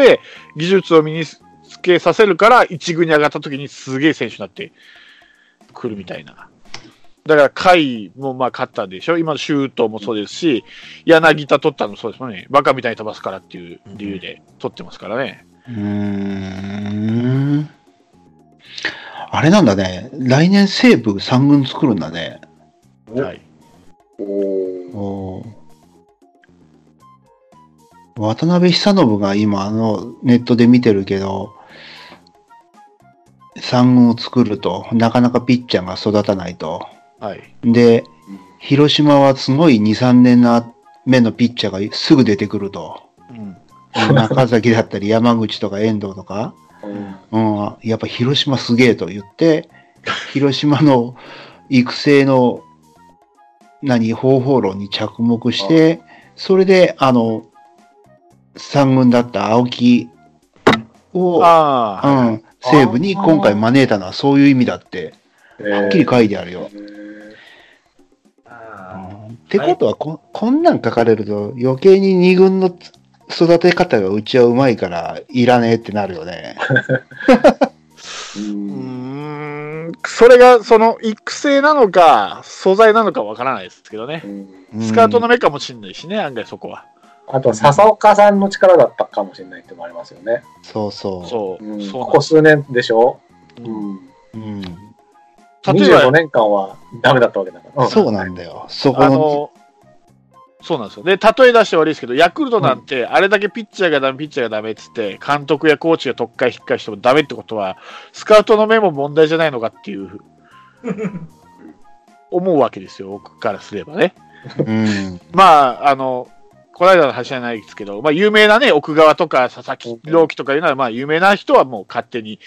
って、技術を身につけさせるから、一軍に上がった時にすげえ選手になってくるみたいな。だから、甲斐もまあ勝ったんでしょ今のシュートもそうですし、柳田取ったのもそうですもんね。バカみたいに飛ばすからっていう理由で取ってますからね。うーん。あれなんだね。来年西武3軍作るんだね。はい。おーおー渡辺久信が今あのネットで見てるけど、3軍を作ると、なかなかピッチャーが育たないと。はい。で、広島はすごい2、3年目のピッチャーがすぐ出てくると。うん。中崎だったり山口とか遠藤とか、うんうん、やっぱ広島すげえと言って、広島の育成の何方法論に着目して、それであの、三軍だった青木を、うん、西武に今回招いたのはそういう意味だって、はっきり書いてあるよ。ってことはこ、こんなん書かれると余計に二軍の育て方がうちはうまいからいらねえってなるよね。ううんーん、それがその育成なのか、素材なのかわからないですけどね。うんスカートの目かもしれないしね、案外そこは。あとは笹岡さんの力だったかもしれないってのもありますよね。そうそう。そう、うんここ数年でしょ、ううんん、うん、例え25ば、年間はダメだったわけだから。そうなんだよ。そこの、あの、そうなんですよ。で、例え出して悪いですけど、ヤクルトなんて、あれだけピッチャーがダメ、ピッチャーがダメっつって、監督やコーチが特会引っかしてもダメってことは、スカウトの目も問題じゃないのかっていう、思うわけですよ、僕からすればね。うん、まあ、あの、この間の話じゃないですけど、まあ、有名なね、奥川とか佐々木朗希とかいうのは、まあ、有名な人はもう勝手に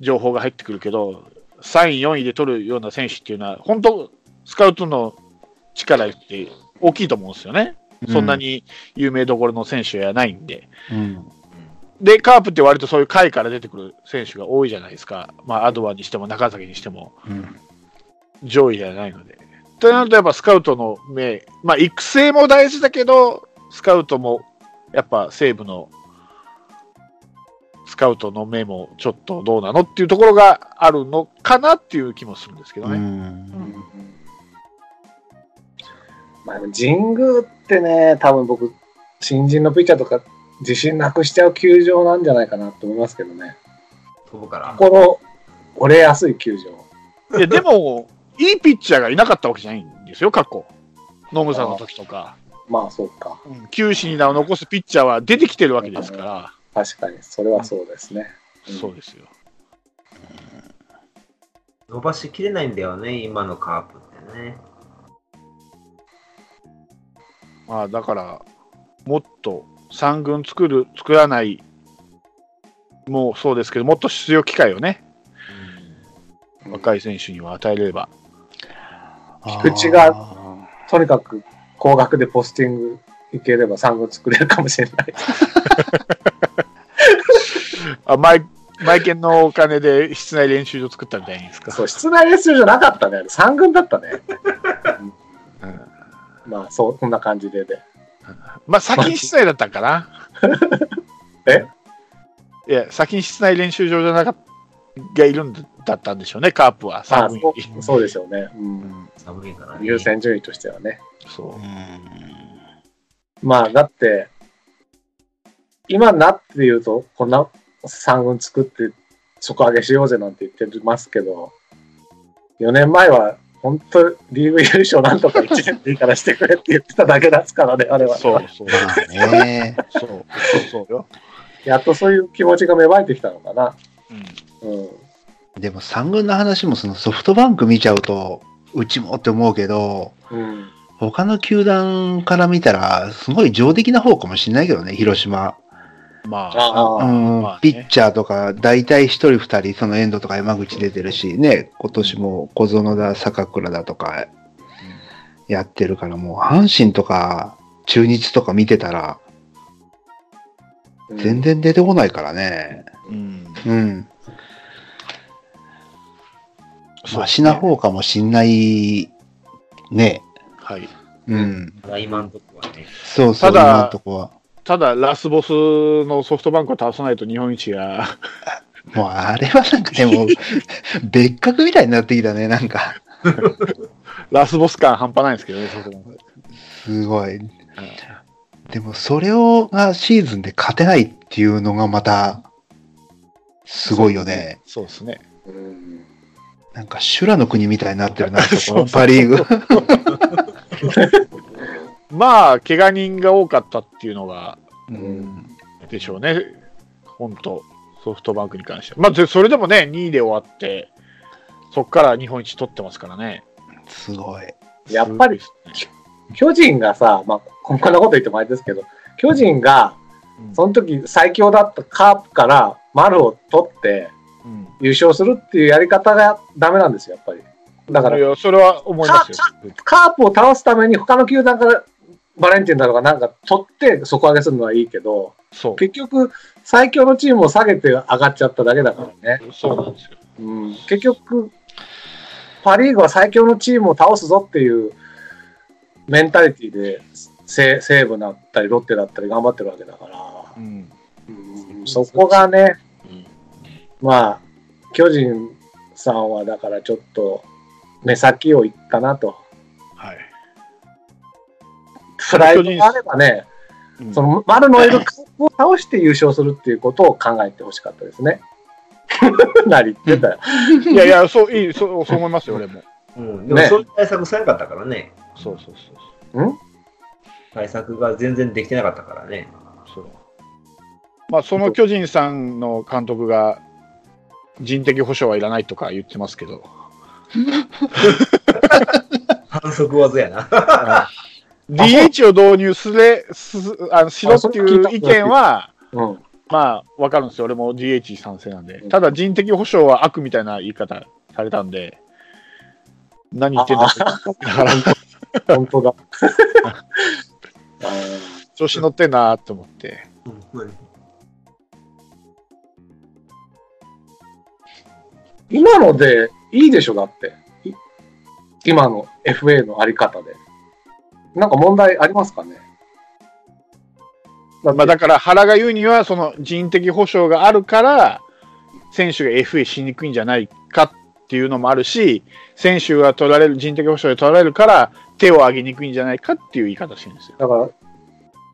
情報が入ってくるけど、3位、4位で取るような選手っていうのは、本当、スカウトの力って大きいと思うんですよね。そんなに有名どころの選手やないんで。うん、で、カープって割とそういう下位から出てくる選手が多いじゃないですか。まあ、アドバにしても中崎にしてもうん、上位ではないので。となると、やっぱスカウトの目、まあ、育成も大事だけど、スカウトも、やっぱ西武のスカウトの目もちょっとどうなのっていうところがあるのかなっていう気もするんですけどね。うんうんまあでも神宮ってね、多分僕、新人のピッチャーとか自信なくしちゃう球場なんじゃないかなと思いますけどね。飛ぶから。この折れやすい球場。いやでも、いいピッチャーがいなかったわけじゃないんですよ、過去。野村の時とか。まあそうか。うん球史に名を残すピッチャーは出てきてるわけですから、確かに、それはそうですね。うんそうですよ。伸ばしきれないんだよね、今のカープってね。まあだから、もっと3軍作る、作らないもうそうですけど、もっと出場機会をね、若い選手には与えれれば。菊池がとにかく高額でポスティングいければ3軍作れるかもしれない。あマイマイケンのお金で室内練習場作ったみたいにですか？そう、室内練習じゃなかったね。3軍だったね。うんまあ、そう、こんな感じでで。まあ先に室内だったんかな？え？いや、先に室内練習場じゃなかった。がいるんだったんでしょうね、カープは。あ3軍そにうそうでしょうね。う。うんん寒いからね。優先順位としてはね。そううんまあ、だって、今になって言うと、こんな3軍作って底上げしようぜなんて言ってますけど、4年前は本当リーグ優勝なんとか1年でいいからしてくれって言ってただけですからね、あれは。そうそう。そうそうそうよ。やっとそういう気持ちが芽生えてきたのかな。うんうん。でも三軍の話もそのソフトバンク見ちゃうと、うちもって思うけど、うん。他の球団から見たら、すごい上出来な方かもしれないけどね、広島。まあ、うんまあねピッチャーとか、大体一人二人、その遠藤とか山口出てるし、ね、今年も小園だ、坂倉だとか、やってるから、もう阪神とか、中日とか見てたら、うん全然出てこないからね。うん。うん。そうマシな方かもしんない、ね。はい。うん。まだ今のとこはね。そうそう、ただ今のとこは。ただ、ラスボスのソフトバンクを倒さないと日本一が、もうあれはなんかでも、別格みたいになってきたね、なんか。ラスボス感半端ないんですけどね、ソフトバンク。すごい。でもそれをがシーズンで勝てないっていうのがまた、すごいよね。そうですね。うんなんか修羅の国みたいになってるな、このパリーグ。まあ、怪我人が多かったっていうのが、うんでしょうね。本当ソフトバンクに関しては。まあ、でそれでもね、2位で終わって、そこから日本一取ってますからね。すごい。やっぱりね巨人がさ、まあ、こんなこと言ってもあれですけど、巨人が、うんその時最強だったカープから丸を取ってうん優勝するっていうやり方がダメなんですよ、やっぱり。だからそれは思いますよ。カープを倒すために他の球団からバレンティンだとかなんか取って底上げするのはいいけど。結局最強のチームを下げて上がっちゃっただけだからね。そうなんですよ。うん、結局、パ・リーグは最強のチームを倒すぞっていうメンタリティで西西武だったりロッテだったり頑張ってるわけだから、うん。うん、そこがね、うんまあ、巨人さんはだからちょっと目先をいったなと。はい。プライドがあればね、うんその丸のいるカップを倒して優勝するっていうことを考えてほしかったですね。何言ってたよ。いやいや、そう、いい、そう、そう思いますよ、俺も。うん、でもねそういう対策されなかったからね。そうそうそう対策が全然できてなかったからね。そう。まあ、その巨人さんの監督が、人的保障はいらないとか言ってますけど、反則技やな。DH を導入すれすあのしろっていう意見は、うん。まあ、わかるんですよ。俺も DH 賛成なんでう。んただ、人的保障は悪みたいな言い方されたんで、何言ってんだだから、本当だ。あ 調子乗ってんなって思って。ー今のでいいでしょ、だって。い今の FA のあり方で。なんか問題ありますかねだまあ、だから原が言うには、その人的保障があるから、選手が FA しにくいんじゃないかっていうのもあるし、選手が取られる、人的保障で取られるから、手を挙げにくいんじゃないかっていう言い方してるんですよ。だから、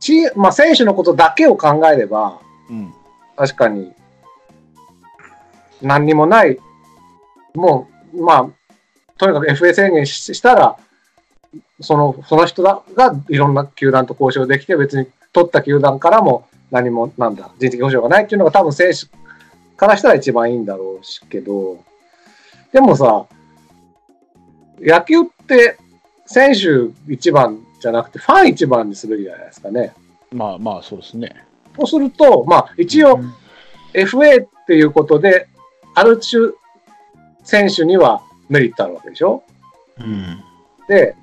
チーまあ、選手のことだけを考えれば、うん。確かに、何にもない、もう、まあ、とにかく FA 宣言ししたら、そのその人がいろんな球団と交渉できて、別に取った球団からも何も、なんだ、人的保障がないっていうのが多分選手からしたら一番いいんだろうしけど、でもさ、野球って選手一番じゃなくて、ファン一番にすべきじゃないですかね。まあまあ、そうですね。そうすると、まあ、一応、FA っていうことで、ある種、選手にはメリットあるわけでしょ？うん。で、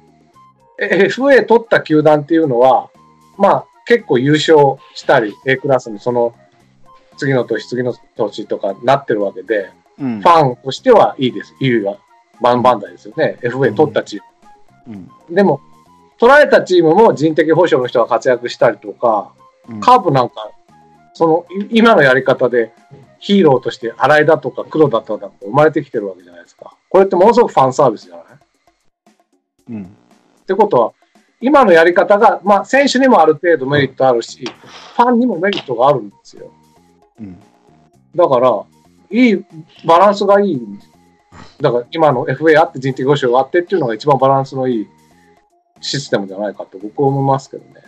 え FA 取った球団っていうのは、まあ、結構優勝したり、A クラスにその、次の年、次の年とかなってるわけで、うんファンとしてはいいです。いいわ。バンバンダイですよね。FA 取ったチーム。うんでも、取られたチームも人的保障の人が活躍したりとか、うんカープなんか、そのい今のやり方でヒーローとして新井だとか黒田とか生まれてきてるわけじゃないですか。これってものすごくファンサービスじゃない？うんってことは、今のやり方が、まあ、選手にもある程度メリットあるし、ファンにもメリットがあるんですよ。うんだから、いい、バランスがいい。だから、今の FA あって人的保障があってっていうのが一番バランスのいいシステムじゃないかと僕は思いますけどね。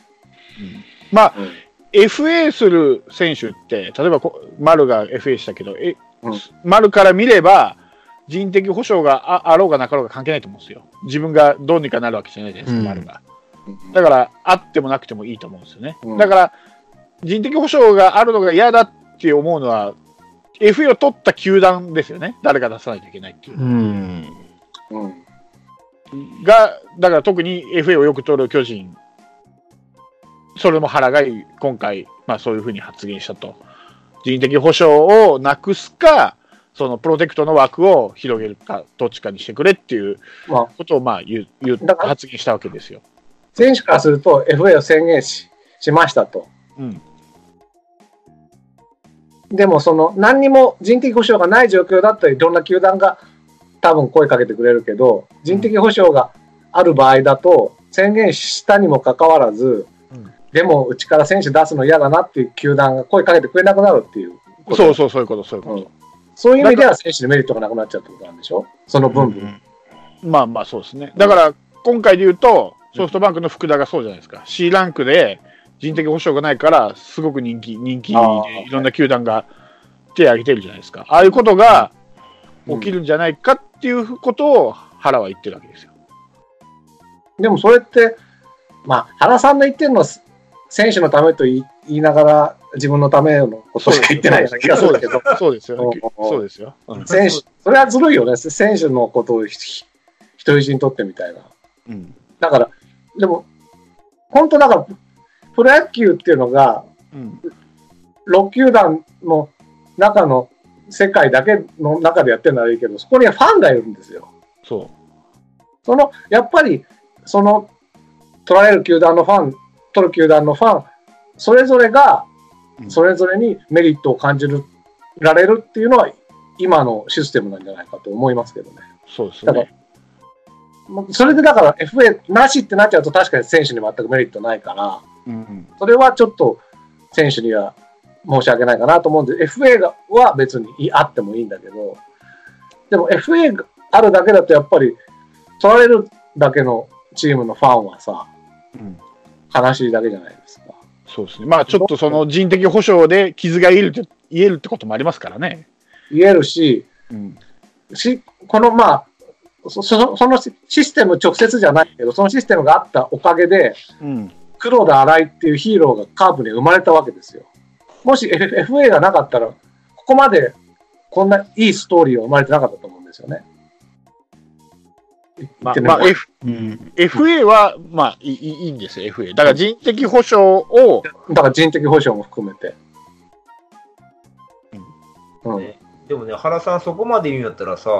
まあ、うん FA する選手って、例えばこ丸が FA したけど、えうん丸から見れば、人的保障がああろうがなかろうが関係ないと思うんですよ。自分がどうにかなるわけじゃないじゃないですか、うん丸が。だから、あってもなくてもいいと思うんですよね。うんだから、人的保障があるのが嫌だって思うのは、FA を取った球団ですよね。誰か出さないといけないっていう。うん。うんが、だから特に FA をよく取る巨人、それも原が今回、まあそういうふうに発言したと。人的保障をなくすか、そのプロテクトの枠を広げるか、どっちかにしてくれっていうまあ、ことをまあ言う言う発言したわけですよ。選手からすると FA を宣言ししましたと。うん。でも、その、何にも人的保障がない状況だったらいろんな球団が多分声かけてくれるけど、人的保障がある場合だと、宣言したにもかかわらず、うんでも、うちから選手出すの嫌だなっていう球団が声かけてくれなくなるっていう。そうそう、そういうこと、そういうこうんと。そういう意味では選手にメリットがなくなっちゃうってことなんでしょ？その分分。まあまあ、そうですね。だから、今回で言うと、ソフトバンクの福田がそうじゃないですか。C ランクで人的保障がないから、すごく人気、人気いろんな球団が手を挙げてるじゃないですか。ああいうことが起きるんじゃないかっていうことを原は言ってるわけですよ。でもそれって、まあ、原さんの言ってるのは選手のためと言い言いながら自分のためのことしか言ってないような気がするんだけど、そうですよ。そうですよ。うん選手、それはずるいよね。選手のことをひ人質にとってみたいな。うんだから、でも、本当だから、プロ野球っていうのが、うん6球団の中の世界だけの中でやってるならいいけど、そこにはファンがいるんですよ。そその、やっぱり、その、取られる球団のファン、取る球団のファン、それぞれがう、んそれぞれにメリットを感じるられるっていうのは、今のシステムなんじゃないかと思いますけどね。う。そうですね。それでだから FA なしってなっちゃうと確かに選手に全くメリットないから、うんそれはちょっと選手には申し訳ないかなと思うんで、FA がは別にいあってもいいんだけど、でも FA があるだけだとやっぱり取られるだけのチームのファンはさ、うん悲しいだけじゃないですか。そうですね。まあ、ちょっとその人的保障で傷が癒えるって言えるってこともありますからね。言えるし、うん。しこのまあ、そそそのシステム直接じゃないけど、そのシステムがあったおかげで、うん。黒田新井っていうヒーローがカープに生まれたわけですよ。もし FA がなかったら、ここまでこんないいストーリーは生まれてなかったと思うんですよね。まあ、まあ、F、うん。FA は、まあいい、いいんですよ、FA。だから人的保障を、だから人的保障も含めて。うん。ねでもね、原さん、そこまで言うんやったらさ、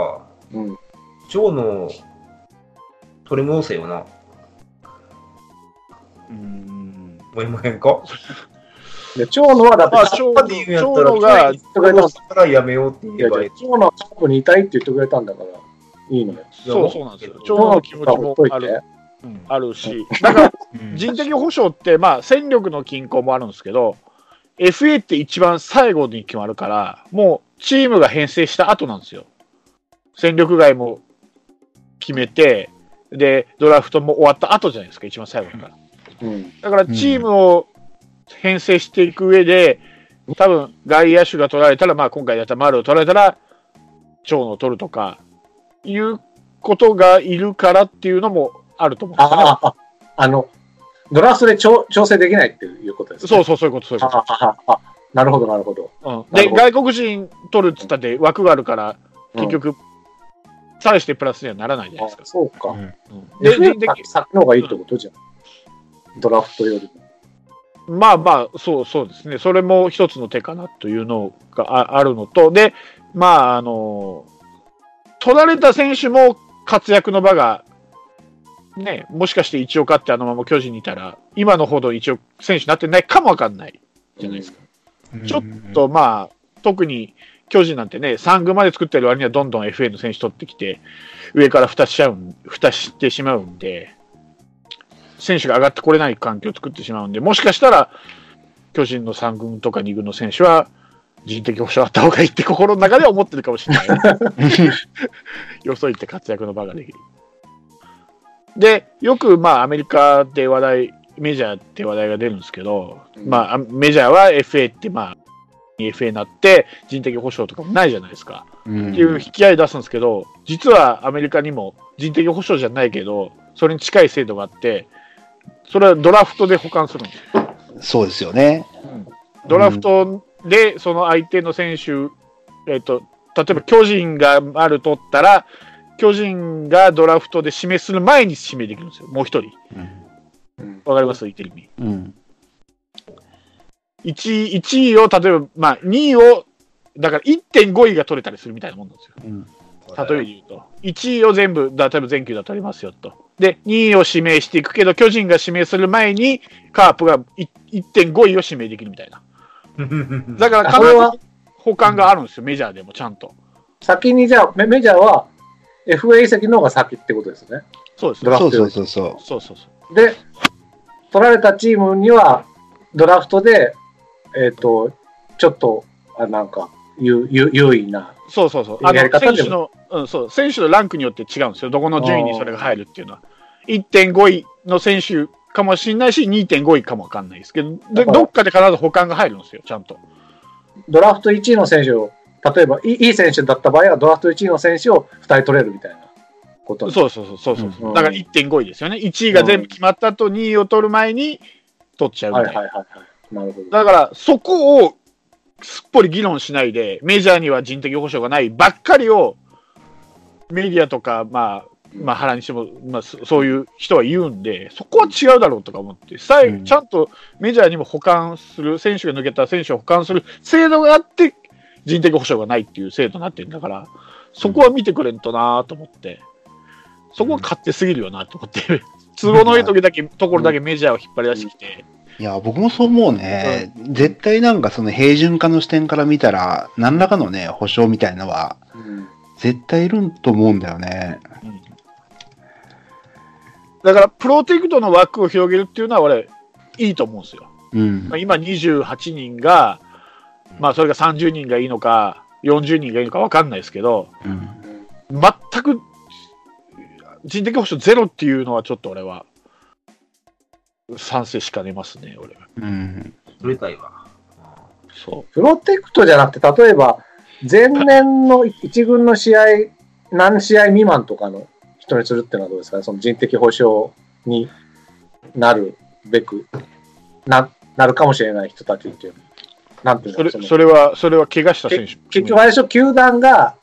うん。蝶の取り戻せよな。うん。思いまへんか？で、長野はだって、まあ、カ長野そこまで言うんやったら、長野が、取り戻だからやめようって言えばいい。長野はカープにいたいって言ってくれたんだから、いいのよ。そうそうなんですよ。長長野の気持ちもある。うんあるし、だからうん人的保障って、まあ、戦力の均衡もあるんですけど、FA って一番最後に決まるから、もうチームが編成した後なんですよ。戦力外も決めて、で、ドラフトも終わった後じゃないですか、一番最後だから。うん。だからチームを編成していく上で、多分外野手が取られたら、まあ、今回だったら丸を取られたら、長野を取るとか、いうことがいるからっていうのもあると思うんですよね。ああ、あの、ドラフトで調調整できないっていうことですね。そうそう、そういうこと、そういうこああああなるほど、なるほど。と。うん、で、外国人取るっつったって枠があるから、うん結局、さえしてプラスにはならないじゃないあですか。そうか。うんで、で、人的先先の方がいいってことじゃん。ドラフトよりも。まあまあ、そうそうですね。それも一つの手かなというのがああるのと、で、まあ、あの、取られた選手も活躍の場が、ね、もしかして一応勝ってあのまま巨人にいたら、今のほど一応選手になってないかもわかんないじゃないですか。ちょっとまあ、特に巨人なんてね、3軍まで作ってる割にはどんどん FA の選手取ってきて、上から蓋しちゃうん、蓋してしまうんで、選手が上がってこれない環境を作ってしまうんで、もしかしたら、巨人の3軍とか2軍の選手は、人的保障あった方がいいって心の中では思ってるかもしれない。よそ行って活躍の場ができる。で、よくまあアメリカで話題、メジャーって話題が出るんですけど、うんまあメジャーは FA ってまあ、FA になって人的保障とかもないじゃないですか。うんっていう引き合い出すんですけど、実はアメリカにも人的保障じゃないけど、それに近い制度があって、それはドラフトで保管するんですよ。そうですよね。ドラフトでその相手の選手、えっと例えば巨人が丸取ったら、巨人がドラフトで指名する前に指名できるんですよ、もう一人。うんわかります？言ってる意味。うん。1, 位1位を、例えば、まあ、2位を、だから1.5位が取れたりするみたいなもんなんですよ。うん例えば言うと、1位を全部、例えば全球団取りますよと。で、2位を指名していくけど、巨人が指名する前に、カープがい1.5位を指名できるみたいな。だから、必あこれは？ず保管があるんですよ、メジャーでもちゃんと。先にじゃあ、メメジャーは FA 移籍の方が先ってことですね。そうですドラフトそうそうそうそそうそうそう。で、取られたチームには、ドラフトで、えっ、と、ちょっと、あなんか、優優優位な。そうそうそう。あの選手の、うん、そう、選手のランクによって違うんですよ。どこの順位にそれが入るっていうのは。1.5位の選手かもしれないし、2.5位かもわかんないですけど、どっかで必ず保管が入るんですよ、ちゃんと。ドラフト1位の選手を、例えばいいいい選手だった場合は、ドラフト1位の選手を2人取れるみたいなこと。そうそうそうそうそう、うんだから1.5位ですよね。1位が全部決まったと2位を取る前に取っちゃうみたな。はいいはいはいはい。なるほど。だから、そこをすっぽり議論しないで、メジャーには人的保障がないばっかりを、メディアとか、まあ、まあ、原にしても、まあ、そそういう人は言うんで、そこは違うだろうとか思って、さえうんちゃんとメジャーにも保管する、選手が抜けた選手を保管する制度があって、人的保障がないっていう制度になってるんだから、そこは見てくれんとなと思って、そこは勝手すぎるよなと思って、都合のいい時だけ、ところだけメジャーを引っ張り出してきて、う。いや、僕もそう思うね。絶対なんかその平準化の視点から見たら、何らかのね、保証みたいなのは、うん絶対いると思うんだよね。だから、プロテクトの枠を広げるっていうのは、俺、いいと思うんですよ。うんまあ、。今28人が、まあ、それが30人がいいのか、40人がいいのか分かんないですけど、うん。全く人的保障ゼロっていうのは、ちょっと俺は、賛成しかねますね、俺は。うん。取りたいわ。そプロテクトじゃなくて、例えば、前年の一軍の試合、何試合未満とかの人にするっていうのはどうですかねその人的保障になるべく、な、なるかもしれない人たちっていうの。なんていうう。それのそれは、それは怪我した選手。結局、あれでしょ、球団が、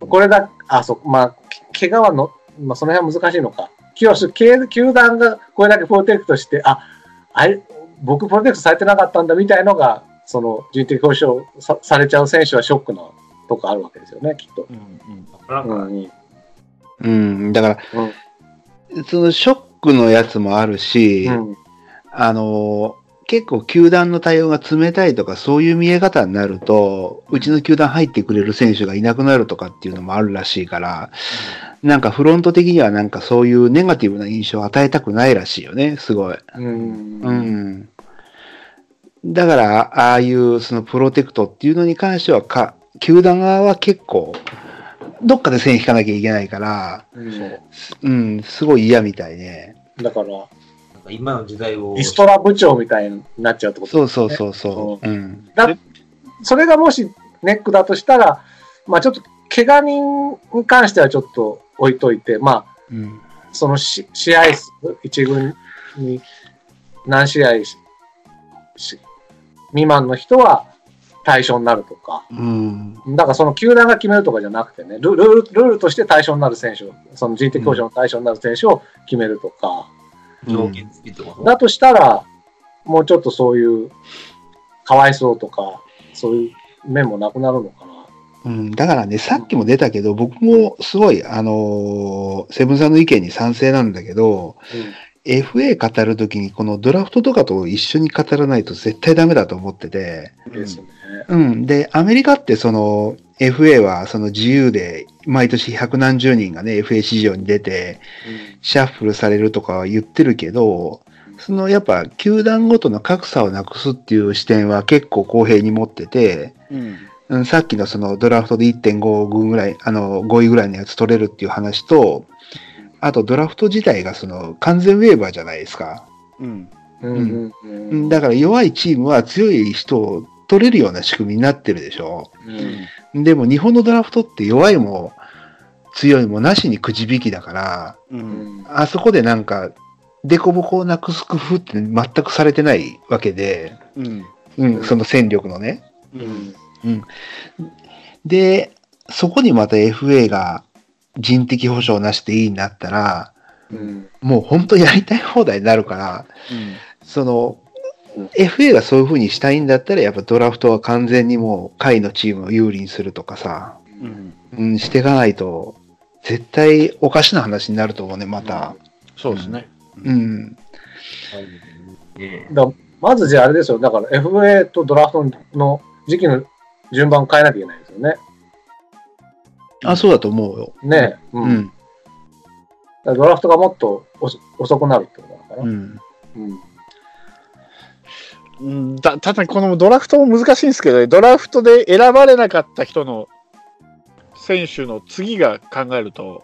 これだ、あ、そう、まあ、け怪我はの、まあ、その辺は難しいのか。球球球団がこれだけプロテクトして、あ、あれ、僕プロテクトされてなかったんだみたいのが、その人的保障さされちゃう選手はショックなとこあるわけですよね、きっと。うんうんなんか、うん、うん。だから、うんそのショックのやつもあるし、うん、あの、結構球団の対応が冷たいとかそういう見え方になると、うちの球団入ってくれる選手がいなくなるとかっていうのもあるらしいから、なんかフロント的にはなんかそういうネガティブな印象を与えたくないらしいよね、すごい。うん、う。ん。だから、ああいうそのプロテクトっていうのに関してはか、球団側は結構、どっかで線引かなきゃいけないから、うんうん、すごい嫌みたいね。だから、なんか今の時代をリストラ部長みたいになっちゃうってことそうそうそうそう。うん。それがもしネックだとしたら、まあちょっと、怪我人に関してはちょっと置いといて、まあ、うん。そのし試合数、一軍に何試合しし未満の人は対象になるとか、うん。だからその球団が決めるとかじゃなくてね、ルルールルールとして対象になる選手を、その人的保障の対象になる選手を決めるとか、だとしたら、もうちょっとそういう、かわいそうとか、そういう面もなくなるのかな。うん、だからね、さっきも出たけど、僕もすごい、あのーセブンさんの意見に賛成なんだけど、FA 語るときにこのドラフトとかと一緒に語らないと絶対ダメだと思ってて、ですね。うん。で、アメリカってその FA はその自由で毎年百何十人がね、FA 市場に出てシャッフルされるとかは言ってるけど、そのやっぱ球団ごとの格差をなくすっていう視点は結構公平に持ってて、うんうん、さっきのそのドラフトで1.5ぐらい、あの、5位ぐらいのやつ取れるっていう話と、あとドラフト自体がその完全ウェーバーじゃないですか。うん。うん。うん。ううん。ん、だから弱いチームは強い人を取れるような仕組みになってるでしょ。うん。でも日本のドラフトって弱いも強いもなしにくじ引きだから、ううん。んあそこでなんか、デコボコをなくす工夫って全くされてないわけで、うん。うん、その戦力のね。うん。で、そこにまた FA が人的保障なしでいいんだったら、うんもう本当やりたい放題になるから、そのうん FA がそういう風にしたいんだったら、やっぱドラフトは完全にもう下位のチームを有利にするとかさ、うんうん、していかないと、絶対おかしな話になると思うね、また。そうですね。うん。ねだまずじゃああれですよ。だから FA とドラフトの時期の順番を変えなきゃいけないですよね。あ、そうだと思うよ。ねう。うんドラフトがもっと遅遅くなるってことなのかな。うん。うん。うんたただ、このドラフトも難しいんですけどね、ドラフトで選ばれなかった人の選手の次が考えると、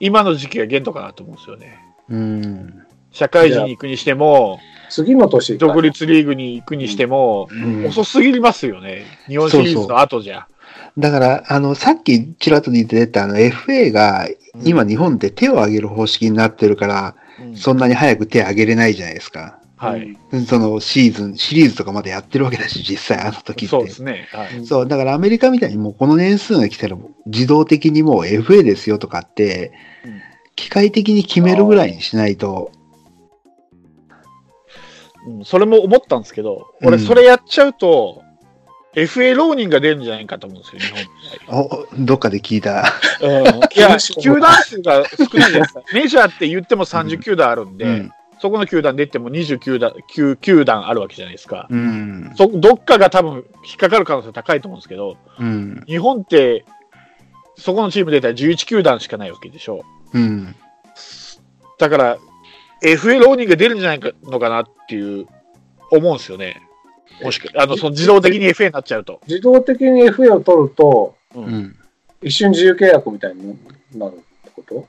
今の時期が限度かなと思うんですよね。うん。社会人に行くにしても、次の年か独立リーグに行くにしても、うん遅すぎますよね。日本シリーズの後じゃ。だから、あの、さっきちらっと言ってたあの FA が今日本で手を挙げる方式になってるから、うんそんなに早く手挙げれないじゃないですか。はい。そのシーズン、シリーズとかまでやってるわけだし、実際あの時って。そうですね。はい。そう、だからアメリカみたいにもうこの年数が来たら自動的にもう FA ですよとかってうん、機械的に決めるぐらいにしないと、うんそれも思ったんですけど、俺、うんそれやっちゃうと、FA 浪人が出るんじゃないかと思うんですよ、日本。おどっかで聞いた。うん、いや、球団数が少ないじゃないですか。メジャーって言っても30球団あるんで、うん。そこの球団出ても29団、9球団あるわけじゃないですか。うん。そどっかが多分引っかかる可能性高いと思うんですけど、うん。日本って、そこのチーム出たら11球団しかないわけでしょ。うん。だから、FA 浪人が出るんじゃないかのかなっていう、思うんですよね。もしくあの、その自動的に FA になっちゃうと。自動的に FA を取ると、う。うんん。一瞬自由契約みたいになるってこと？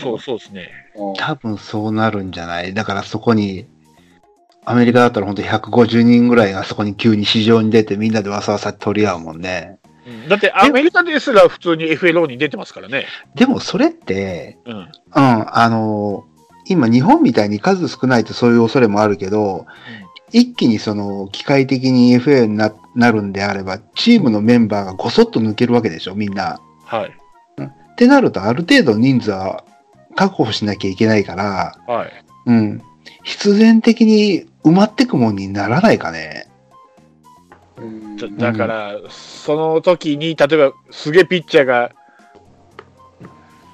そうそうですね。うん多分そうなるんじゃない？だからそこに、アメリカだったら本当150人ぐらいがそこに急に市場に出てみんなでわさわさ取り合うもんね。うんだってアメリカですら普通に FA 浪人出てますからね。でもそれって、うん。うん、あの、今日本みたいに数少ないとそういう恐れもあるけど、一気にその機械的に FA にななるんであれば、チームのメンバーがごそっと抜けるわけでしょ、みんな。はい。ってなると、ある程度の人数は確保しなきゃいけないから、はい。うん。必然的に埋まってくもんにならないかね。うんだだから、その時に、例えば、すげえピッチャーが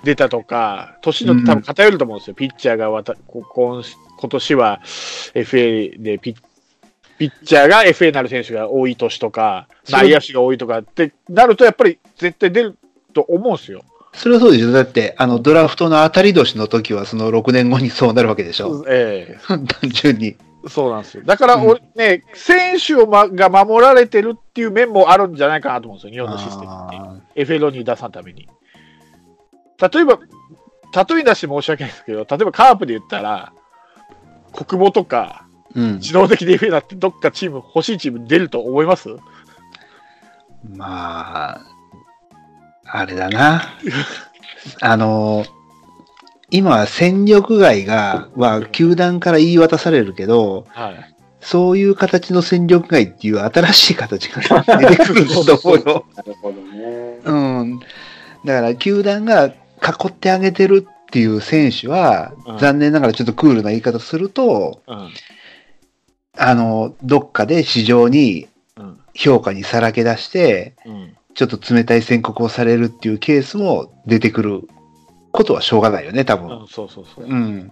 出たとか、年の多分偏ると思うんですよ。ピッチャーがわたこ今今年は FA でピッピッチャーが FA になる選手が多い年とか、内野手が多いとかってなると、やっぱり絶対出ると思うんですよ。それはそうでしょ。だって、あの、ドラフトの当たり年の時は、その6年後にそうなるわけでしょ。え 単純に。えそうなんですよ。だから俺、ね、選手を、ま、が守られてるっていう面もあるんじゃないかなと思うんですよ、日本のシステムって。あ FA に出さんために。例えば、例えに出して申し訳ないですけど、例えばカープで言ったら、国母とか、ーうん。自動的に FA になって、どっかチーム、欲しいチーム出ると思います？まあ、あれだな。あの、今、戦力外が、は、球団から言い渡されるけど、はい。そういう形の戦力外っていう新しい形が 出てくると思うよ。なるほどね。うん。だから、球団が囲ってあげてるっていう選手は、うん残念ながらちょっとクールな言い方すると、うん。あの、どっかで市場にうん。評価にさらけ出して、うん。ちょっと冷たい宣告をされるっていうケースも出てくることはしょうがないよね、多分。うん、そうそうそう。うん。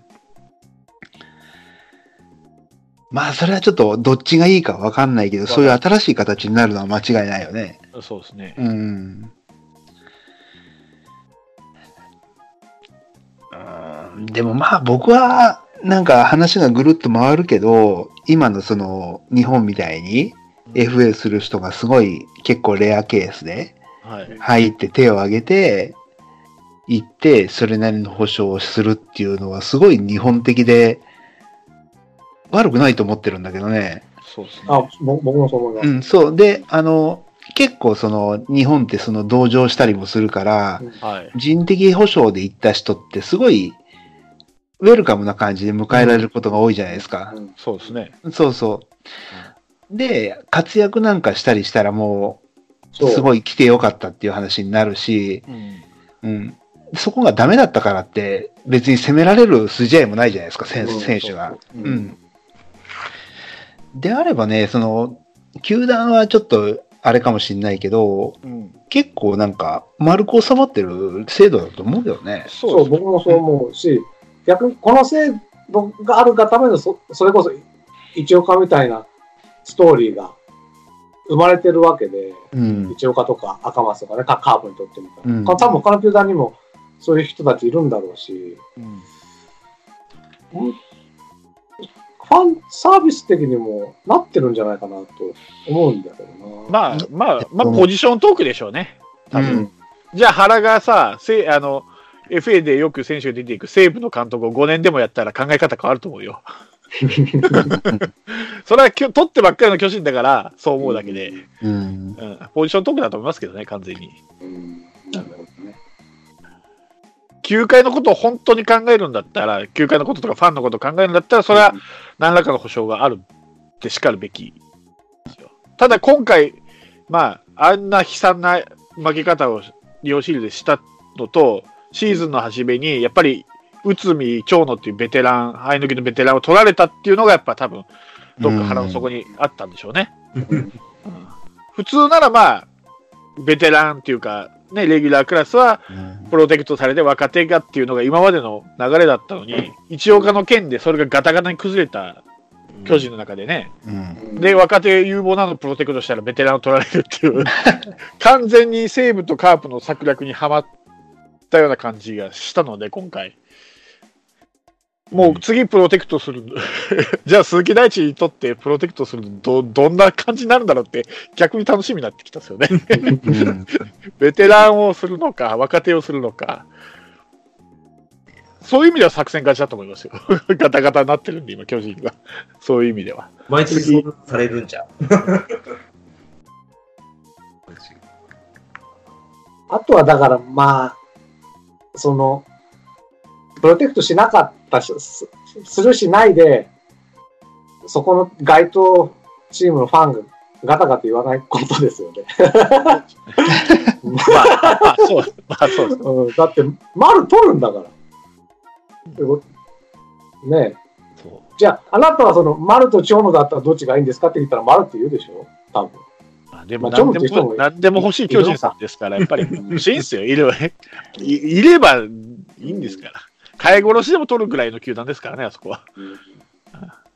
まあ、それはちょっとどっちがいいかわかんないけど、そういう新しい形になるのは間違いないよね。そうですね。うん。でもまあ僕はなんか話がぐるっと回るけど、今のその日本みたいに FA する人がすごい結構レアケースではい。入って手を挙げて行ってそれなりの保証をするっていうのはすごい日本的で悪くないと思ってるんだけどね。そうですね。あ、ぼ僕もそう思います。うん、そう。で、あの、結構その日本ってその同情したりもするから、はい。人的保障で行った人ってすごいウェルカムな感じで迎えられることが多いじゃないですか。うんそうですね。そうそう。で、活躍なんかしたりしたらもう、すごい来てよかったっていう話になるし、うん。うん。そこがダメだったからって、別に責められる筋合いもないじゃないですか、選うん選手が。そううん。であればね、その、球団はちょっと、あれかもしんないけど、うん、結構なんか丸く収まってる制度だと思うよね。そう、僕もそう思うし、逆にこの制度があるがためのそ、それこそ一岡みたいなストーリーが生まれてるわけで、うん。一岡とか赤松とかね、カカープにとってみたら、うん。多分他の球団にもそういう人たちいるんだろうし、うん。ファンサービス的にもなってるんじゃないかなと思うんだけどな。まあまあ、まあ、ポジショントークでしょうね。多分。うん。じゃあ原がさ、せあの FA でよく選手が出ていく西武の監督を5年でもやったら考え方変わると思うよ。それはきょ取ってばっかりの巨人だから、そう思うだけで、うん。うん、ポジショントークだと思いますけどね、完全に。うんなるほどね。球界のことを本当に考えるんだったら、球界のこととかファンのことを考えるんだったら、それは何らかの保証があるってしかるべきですよ。ただ今回、まあ、あんな悲惨な負け方をリオシールでしたのと、シーズンの初めに、やっぱり、内海長野っていうベテラン、生え抜きのベテランを取られたっていうのが、やっぱ多分、どっか腹の底にあったんでしょうね。うん。普通ならまあ、ベテランっていうか、ね、レギュラークラスはプロテクトされて若手がっていうのが今までの流れだったのに、一岡の件でそれがガタガタに崩れた巨人の中でね、うん。で、若手有望なのプロテクトしたらベテランを取られるっていう、完全に西武とカープの策略にはまったような感じがしたので、今回。もう次プロテクトする、じゃあ鈴木大地にとってプロテクトするど、どんな感じになるんだろうって逆に楽しみになってきたんですよね。うん ベテランをするのか、若手をするのか。そういう意味では作戦勝ちだと思いますよ。ガタガタになってるんで、今、巨人が。そういう意味では。毎年そうされるんじゃん。あとはだからまあ、その、プロテクトしなかったし、すするしないで、そこの該当チームのファンがガタガタ言わないことですよね。まあ、まあ、そう、まあ、そうです。うん、だって、丸取るんだから。ねえ。じゃあ、あなたはその丸と長野だったらどっちがいいんですかって言ったら丸って言うでしょ？多分。まあでもまあ何でも、何でも欲しい巨人さんですから、やっぱり欲しいんですよ。いればね。いいればいいんですから。飼い殺しでも取るぐらいの球団ですからね、あそこは。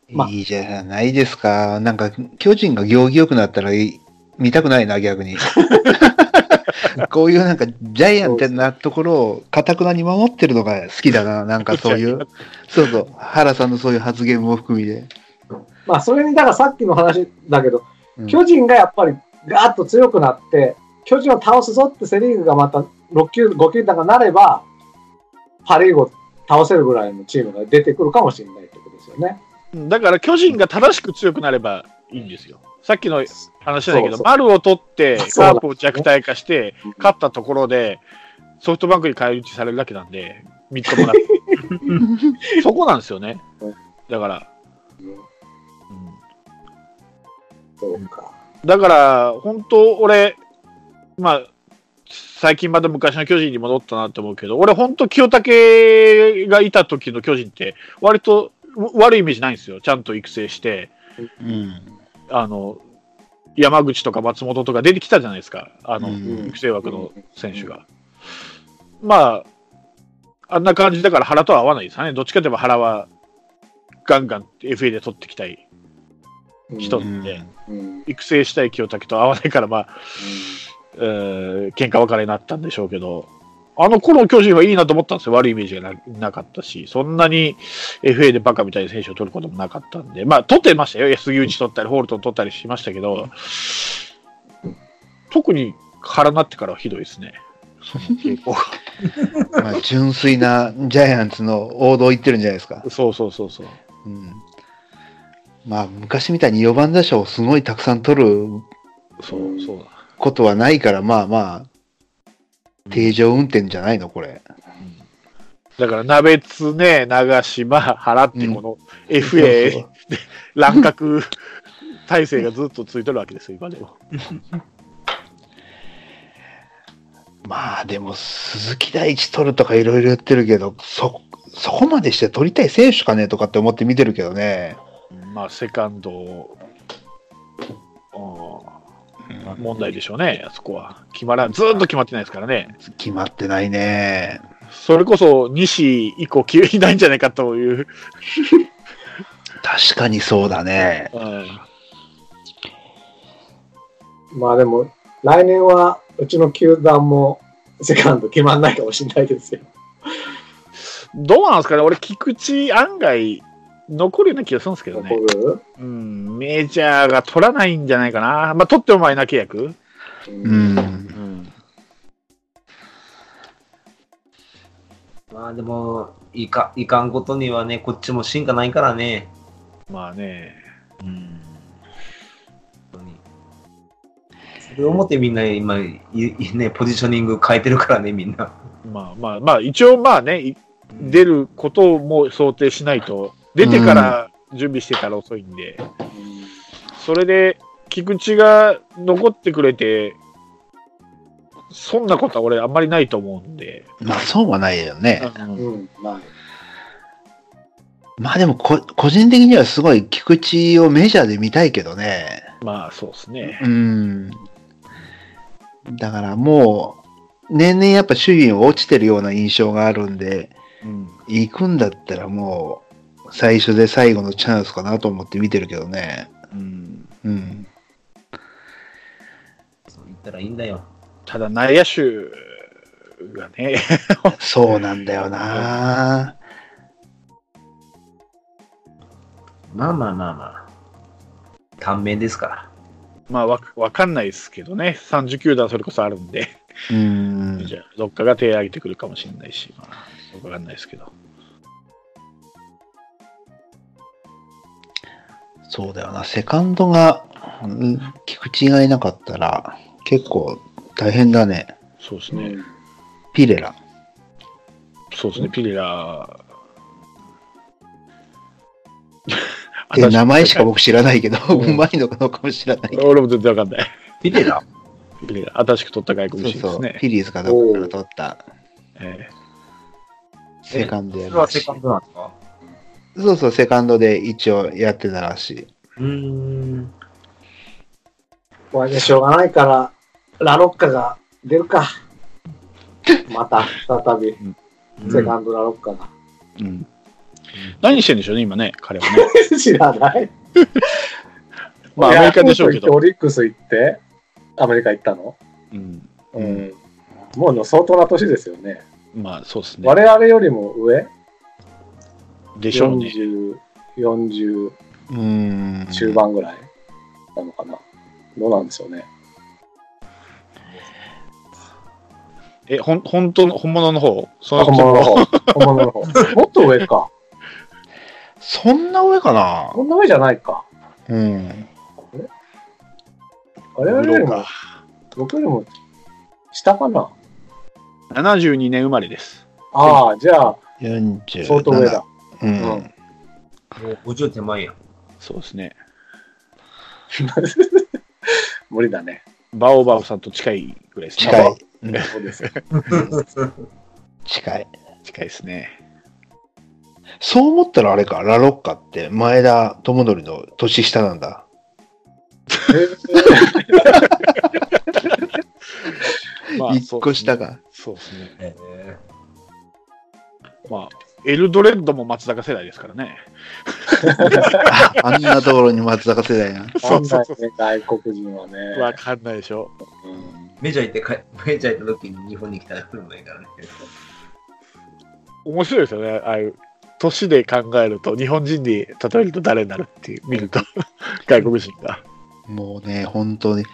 まあいいじゃないですか。なんか、巨人が行儀良くなったらいい見たくないな、逆に。こういうなんか、ジャイアントなところを、かたくなに守ってるのが好きだな。なんかそういう、そうそう、原さんのそういう発言も含みで。まあ、それに、だからさっきの話だけど、うん巨人がやっぱりガーッと強くなって、巨人を倒すぞってセ・リーグがまた6球、5球団がなれば、パ・リーグを倒せるぐらいのチームが出てくるかもしれないってことですよね。だから巨人が正しく強くなればいいんですよ。さっきの話だけど、そうそう丸を取って、カープを弱体化して、勝ったところで、ソフトバンクに返り討ちされるだけなんで、みっともなく。そこなんですよね。だから、うんうんそうか。だから、本当、俺、まあ、最近また昔の巨人に戻ったなって思うけど、俺、本当、清武がいた時の巨人って、割とわ悪いイメージないんですよ。ちゃんと育成して、うん。あの、山口とか松本とか出てきたじゃないですか。あの、うん育成枠の選手が。まあ、あんな感じだから原とは合わないですよね。どっちかといえば原は、ガンガン FA で取ってきたい人うんで、うん。育成したい清武と合わないから、まあ、えー喧嘩別れになったんでしょうけど、あの頃の巨人はいいなと思ったんですよ。悪いイメージがななかったし、そんなに FA でバカみたいな選手を取ることもなかったんで、まあ、取ってましたよ。杉内取ったり、ホールトン取ったりしましたけど、特に腹なってからはひどいですね。その傾向が。まあ、純粋なジャイアンツの王道行ってるんじゃないですか。そうそうそうそう。うん。まあ、昔みたいに4番打者をすごいたくさん取るそうそうだ。ことはないから、まあまあ、定常運転じゃないの、これ。だから、鍋津ね、長島、原ってこの FA、そうそう 乱獲体制がずっとついてるわけですよ、今でも。まあでも、鈴木大地取るとかいろいろ言ってるけど、そ、そこまでして取りたい選手かねとかって思って見てるけどね。まあ、セカンドを、あ問題でしょうね、あそこは。決まらん、ずーっと決まってないですからね。決まってないね。それこそ西以降、消えないんじゃないかという。確かにそうだね。うんまあでも、来年はうちの球団もセカンド決まんないかもしれないですよ。どうなんですかね、俺、菊池案外残るような気がするんですけどね。うん、メジャーが取らないんじゃないかな。まあ、取ってもマイナー契約？う。うんん。うん。まあでも、いか、いかんことにはね、こっちも進化ないからね。まあね。うん。本当に。それを思ってみんな今、いいね、ポジショニング変えてるからね、みんな。まあまあまあ、一応まあね、い出ることも想定しないと、出てから準備してたら遅いんで、それで菊池が残ってくれて、そんなことは俺あんまりないと思うんで、まあそうはないよね。まあでもこ、個人的にはすごい菊池をメジャーで見たいけどね。まあそうですね。うん。だからもう、年々やっぱ守備落ちてるような印象があるんで、うん行くんだったらもう、最初で最後のチャンスかなと思って見てるけどね。うんうん。そう言ったらいいんだよ。ただ内野手がね、そうなんだよな。まあまあまあまあ。短命ですから。まあわわかんないですけどね、30球団それこそあるんで、うん。じゃあどっかが手を挙げてくるかもしれないし、まあ、わかんないですけど。そうだよな。セカンドが、うん菊池がいなかったら、結構大変だね。そうですね。うんピレラ。そうですね、ピレラ。っ名前しか僕知らないけど、うまいのかどうかも知らないけど。俺も全然わかんない。ピレラ？ピレラ、新しく取った外国そうそう人ですね。。フィリーズかどこから取ったえセカンドやるらしいそれはセカンドなんですか？そうそう、セカンドで一応やってたらしい。うーん。これでしょうがないから、ラロッカが出るか。また、再び、セカンドラロッカが。うん。何してんでしょうね、今ね、彼はね。知らない。まあ、アメリカでしょうけど。オリックス行って、アメリカ行ったの？うん、うん。もう相当な年ですよね。まあ、そうですね。我々よりも上？でしょ？うね。40、40うん。中盤ぐらいなのかな。どうなんでしょうね。え、ほん、本当の、本物の方その本物の方。本物の方。もっと上か。そんな上かなこんな上じゃないか。うん。我々よりも、僕よりも下かな。72年生まれです。ああ、じゃあ、47。相当上だ。うん。うんもう50手前やん。そうですね。無理だね。バオバオさんと近いぐらいですね。近い。うんそうです。近い。近いですね。そう思ったらあれか、ラロッカって前田智則の年下なんだ。まあ 一個下が。そうですね。えまあ、エルドレッドも松坂世代ですからね。あ あんなところに松坂世代な。そうそうそう外国人はね。わかんないでしょ。うんメジャー行ってか、メジャー行った時に日本に来たら来るもないからね。面白いですよね。ああいう、年で考えると、日本人で例えると誰になるっていう、見ると、外国人が。もうね、本当に。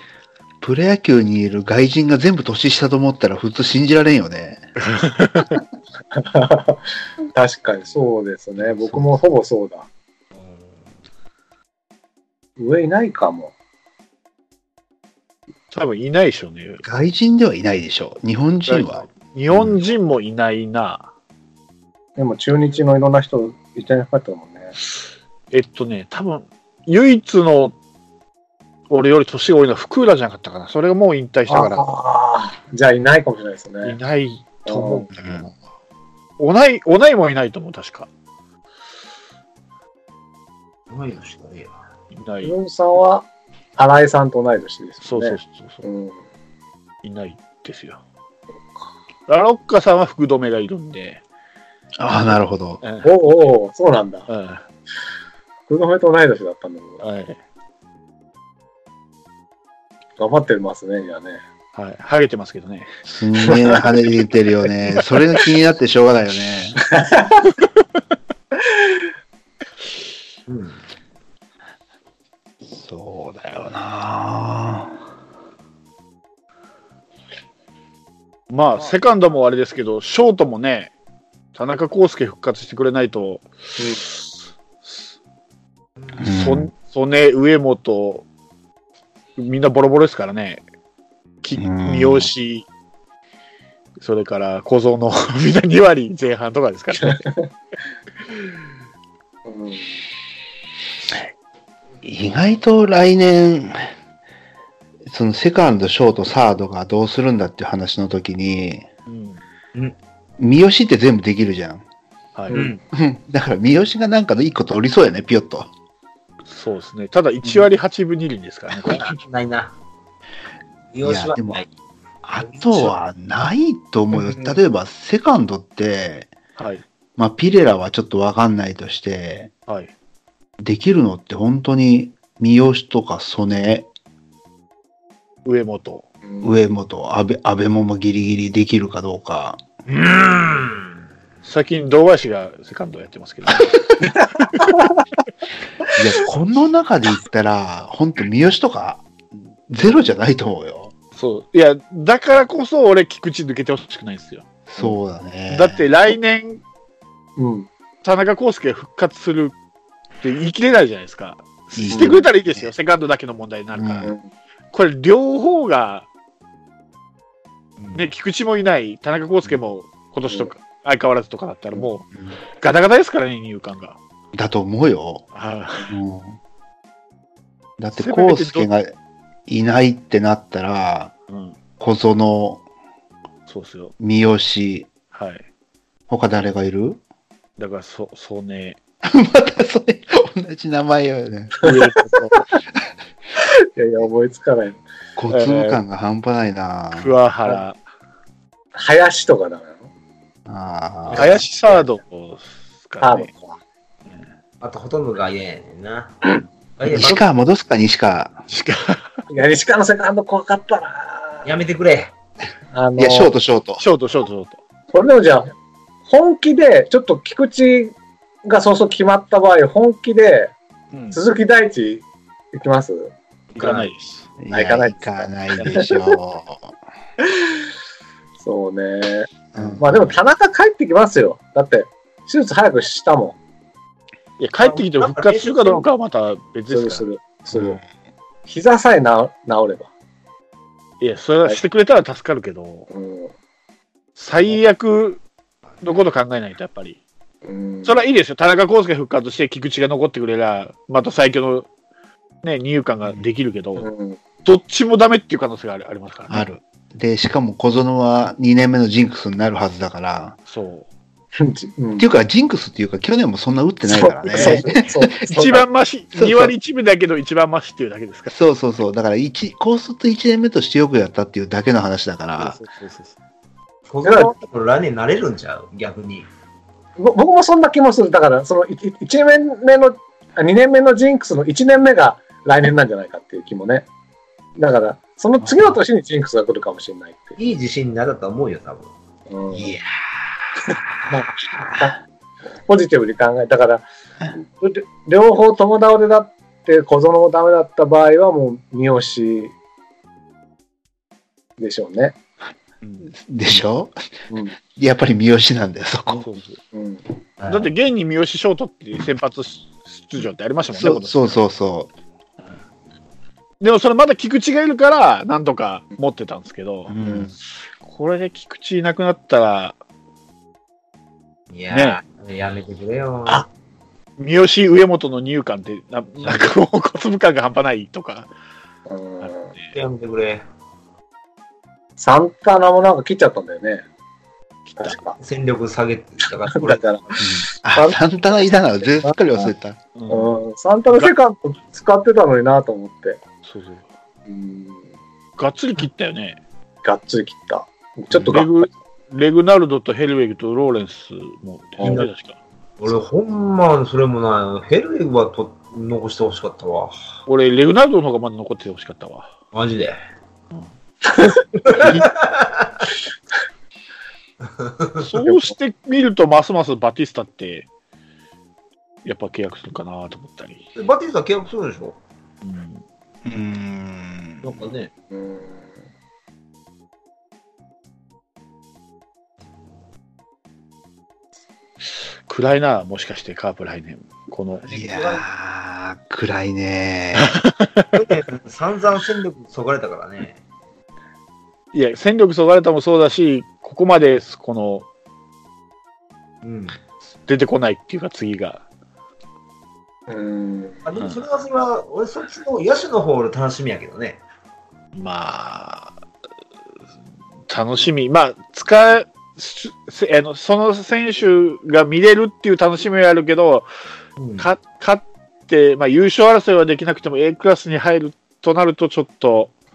プロ野球にいる外人が全部年下と思ったら普通信じられんよね。確かにそうですね。僕もほぼそうだ。上いないかも。多分いないでしょうね。外人ではいないでしょう。日本人は。日本人もいないな。でも中日のいろんな人いてなかったもんね。えっとね、多分唯一の俺より年が多いのは福浦じゃなかったかな。それがもう引退したから、ああ、じゃあいないかもしれないですいね。ないと思うんだけど。おない、おないもいないと思う、確か。同い年だね。いない。ヒロミさんは新井さんと同い年ですよね。そうそうそうそう、うん。いないですよ。ラロッカさんは福留がいるんで、ああ、なるほど。うんおうおうそうなんだ。うん福留と同い年だったんだけど、はい頑張ってますね、じゃあね。はい、ハゲてますけどね。すんげえ跳ねててるよね。それが気になってしょうがないよね。うん。そうだよなまあ、セカンドもあれですけど、ショートもね、田中康介復活してくれないと、うんそ曽根、上本、みんなボロボロですからね、きうん三好、それから小園のみんな2割前半とかですからね。うん。意外と来年、そのセカンド、ショート、サードがどうするんだっていう話の時に、うん三好って全部できるじゃん。はいうん。だから三好がなんかの一個取りそうやね、ピヨッと。そうですね、ただ1割8分2厘ですからね、ないな。いやでもない。あとはないと思うよ。うん例えば、セカンドって、はい、まあ、ピレラはちょっとわかんないとして、はい、できるのって本当に三好とか曽根、上本。上本、安倍、安倍ももギリギリできるかどうか。うん。最近、堂林がセカンドやってますけど、いや、この中で言ったら、本当三好とか、ゼロじゃないと思うよ。そう、いや、だからこそ俺、菊池抜けてほしくないんですよ。そうだね。だって来年、うん。田中康介復活するって言い切れないじゃないですか。いいしてくれたらいいですよ、セカンドだけの問題になるから。うんこれ、両方が、ね、菊池もいない、田中康介も今年とか、相変わらずとかだったら、もう、ガタガタですからね、入管が。だと思うよ。はうんだって、せめてコウスケがいないってなったら、い、うん、小園、そうですよ。三好、はい。他誰がいる？だから、そ、そうね。またそれ、同じ名前よね。いやいや、思いつかない。交通感が半端ないな、桑原、林とかだめなのあー林サードかああ、らね。あとほとんどが嫌やねんな。西川戻すか、西川。しか、いや、西川のセカンド怖かったなやめてくれ。あのいや、ショート、ショート。ショート、ショート、ショート。これでもじゃあ、本気で、ちょっと菊池がそうそう決まった場合、本気でうん、鈴木大地いきます？いかないです。行かない行かないでしょ そうね。う。うんまあでも田中帰ってきますよ。だって、手術早くしたもいや、帰ってきて復活するかどうかはまた別ん。ですすから。る、する、する。膝さえ治治れば。いや、それはしてくれたら助かるけど、うん。最悪のこと考えないと、やっぱり。うん、それはいいですよ。田中康介復活して菊池が残ってくれりゃ、また最強の、ね、二遊間ができるけど、うん。どっちもダメっていう可能性がありありますからね。ある。で、しかも小園は2年目のジンクスになるはずだから。そう。うんっていうか、ジンクスっていうか、去年もそんな打ってないからね。一番マシ、そうそう2割1分だけど一番マシっていうだけですから。そうそうそう。だから、一、高卒1年目としてよくやったっていうだけの話だから。そうそうそうそうここ来年慣れるんちゃう？逆に。ぼ僕もそんな気もする。だから、その1年目の、2年目のジンクスの1年目が来年なんじゃないかっていう気もね。だから、その次の年にジンクスが来るかもしれないいい自信になったと思うよ、多分。いう。うんいやまあ ポジティブに考えたから、り両方友倒れだって小園もダメだった場合はもう三好でしょうね。でしょ？うんやっぱり三好なんだよ、そこ。だって、現に三好ショートっていう先発出場ってありましたもんね、そうそうそうそでもそれまだ菊池がいるから、なんとか持ってたんですけどう。う、ん。これで菊池いなくなったら、いやー、やめてくれよ。あ三好、上本の入感ってな、なんかこう、小粒感が半端ないとか、やめてくれ。サンタナもなんか切っちゃったんだよね。確か。戦力下げてたから、だから、あ、サンタナいたな、全すっかり忘れた。うんうん、サンタナセカンド使ってたのになと思って。そうそう。うん。がっつり切ったよね。がっつり切った。ちょっとがレグレグナルドとヘルウェグとローレンスもですよね、うん確か。俺、ほんま、それもない。ヘルウェグはと残してほしかったわ。俺、レグナルドの方がまだ残っててほしかったわ。マジで？そうしてみると、ますますバティスタって、やっぱ契約するかなと思ったり。バティスタ契約するでしょ？うんうーんなんかね。うん。暗いな、もしかしてカープ来年。この、いやー、暗いね散々戦力そがれたからね。いや、戦力そがれたもそうだし、ここまで、この、うん。出てこないっていうか、次が。うん。あでもそれはそれは、俺そっちの野手の方の楽しみやけどね。まあ、楽しみ。まあ、使う、すせあのその選手が見れるっていう楽しみはあるけど、うん。か勝って、まあ、優勝争いはできなくても A クラスに入るとなると、ちょっと